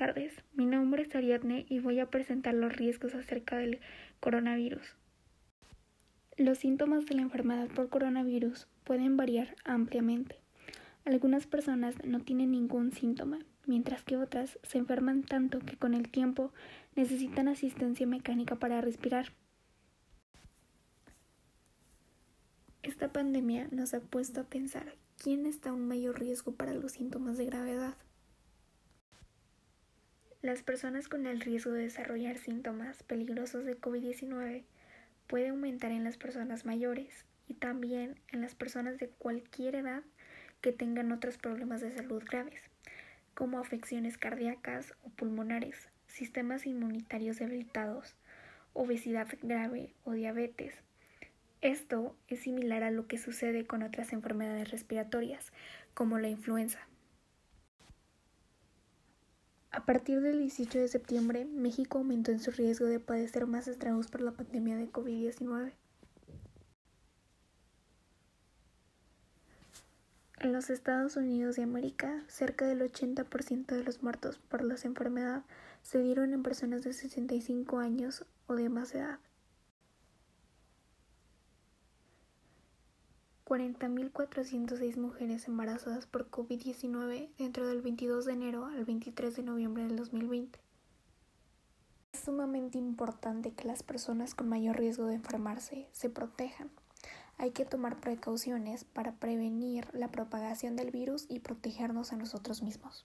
tardes, mi nombre es Ariadne y voy a presentar los riesgos acerca del coronavirus. Los síntomas de la enfermedad por coronavirus pueden variar ampliamente. Algunas personas no tienen ningún síntoma, mientras que otras se enferman tanto que con el tiempo necesitan asistencia mecánica para respirar. Esta pandemia nos ha puesto a pensar quién está a un mayor riesgo para los síntomas de gravedad. Las personas con el riesgo de desarrollar síntomas peligrosos de COVID-19 puede aumentar en las personas mayores y también en las personas de cualquier edad que tengan otros problemas de salud graves, como afecciones cardíacas o pulmonares, sistemas inmunitarios debilitados, obesidad grave o diabetes. Esto es similar a lo que sucede con otras enfermedades respiratorias, como la influenza. A partir del 18 de septiembre, México aumentó en su riesgo de padecer más estragos por la pandemia de COVID-19. En los Estados Unidos de América, cerca del 80% de los muertos por la enfermedad se dieron en personas de 65 años o de más edad. 40.406 mujeres embarazadas por COVID-19 dentro del 22 de enero al 23 de noviembre del 2020. Es sumamente importante que las personas con mayor riesgo de enfermarse se protejan. Hay que tomar precauciones para prevenir la propagación del virus y protegernos a nosotros mismos.